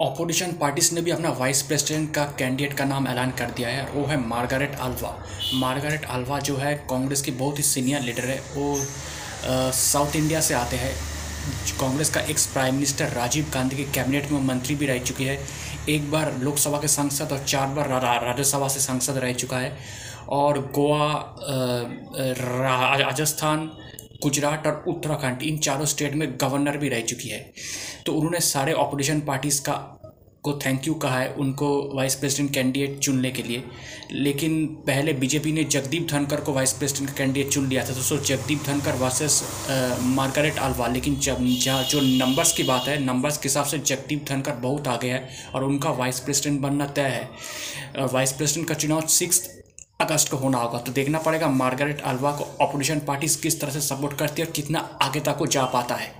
Opposition parties ने भी अपना वाइस प्रेसिडेंट का कैंडिडेट का नाम ऐलान कर दिया है, वो है मार्गारेट अल्वा मार्गारेट अल्वा जो है, कांग्रेस की बहुत ही सीनियर लीडर है, वो साउथ इंडिया से आते हैं। कांग्रेस का ex prime minister Rajiv Gandhi के कैबिनेट में मंत्री भी रह चुकी है। एक बार लोकसभा के सांसद और चार बार राज्यसभा से सांसद रह चुका है। और गोवा राजस्थान, गुजरात और उत्तराखंड, इन चारों स्टेट में गवर्नर भी रह चुकी है। तो उन्होंने सारे ऑपोजिशन पार्टीज़ का, को थैंक यू कहा है, उनको वाइस प्रेसिडेंट कैंडिडेट चुनने के लिए। लेकिन पहले बीजेपी ने जगदीप धनकर को वाइस प्रेसिडेंट का कैंडिडेट चुन लिया था तो so Jagdeep Dhankhar versus Margaret Alva लेकिन जब, जहाँ जो नंबर्स की बात है नंबर्स के हिसाब से जगदीप धनकर बहुत आगे है और उनका वाइस प्रेसिडेंट बनना तय है। वाइस प्रेसिडेंट का चुनाव सिक्स अगस्त को होना होगा तो देखना पड़ेगा मार्गरेट अल्वा को अपोजिशन पार्टीज़ किस तरह से सपोर्ट करती है और कितना आगे तक वो जा पाता है।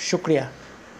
शुक्रिया।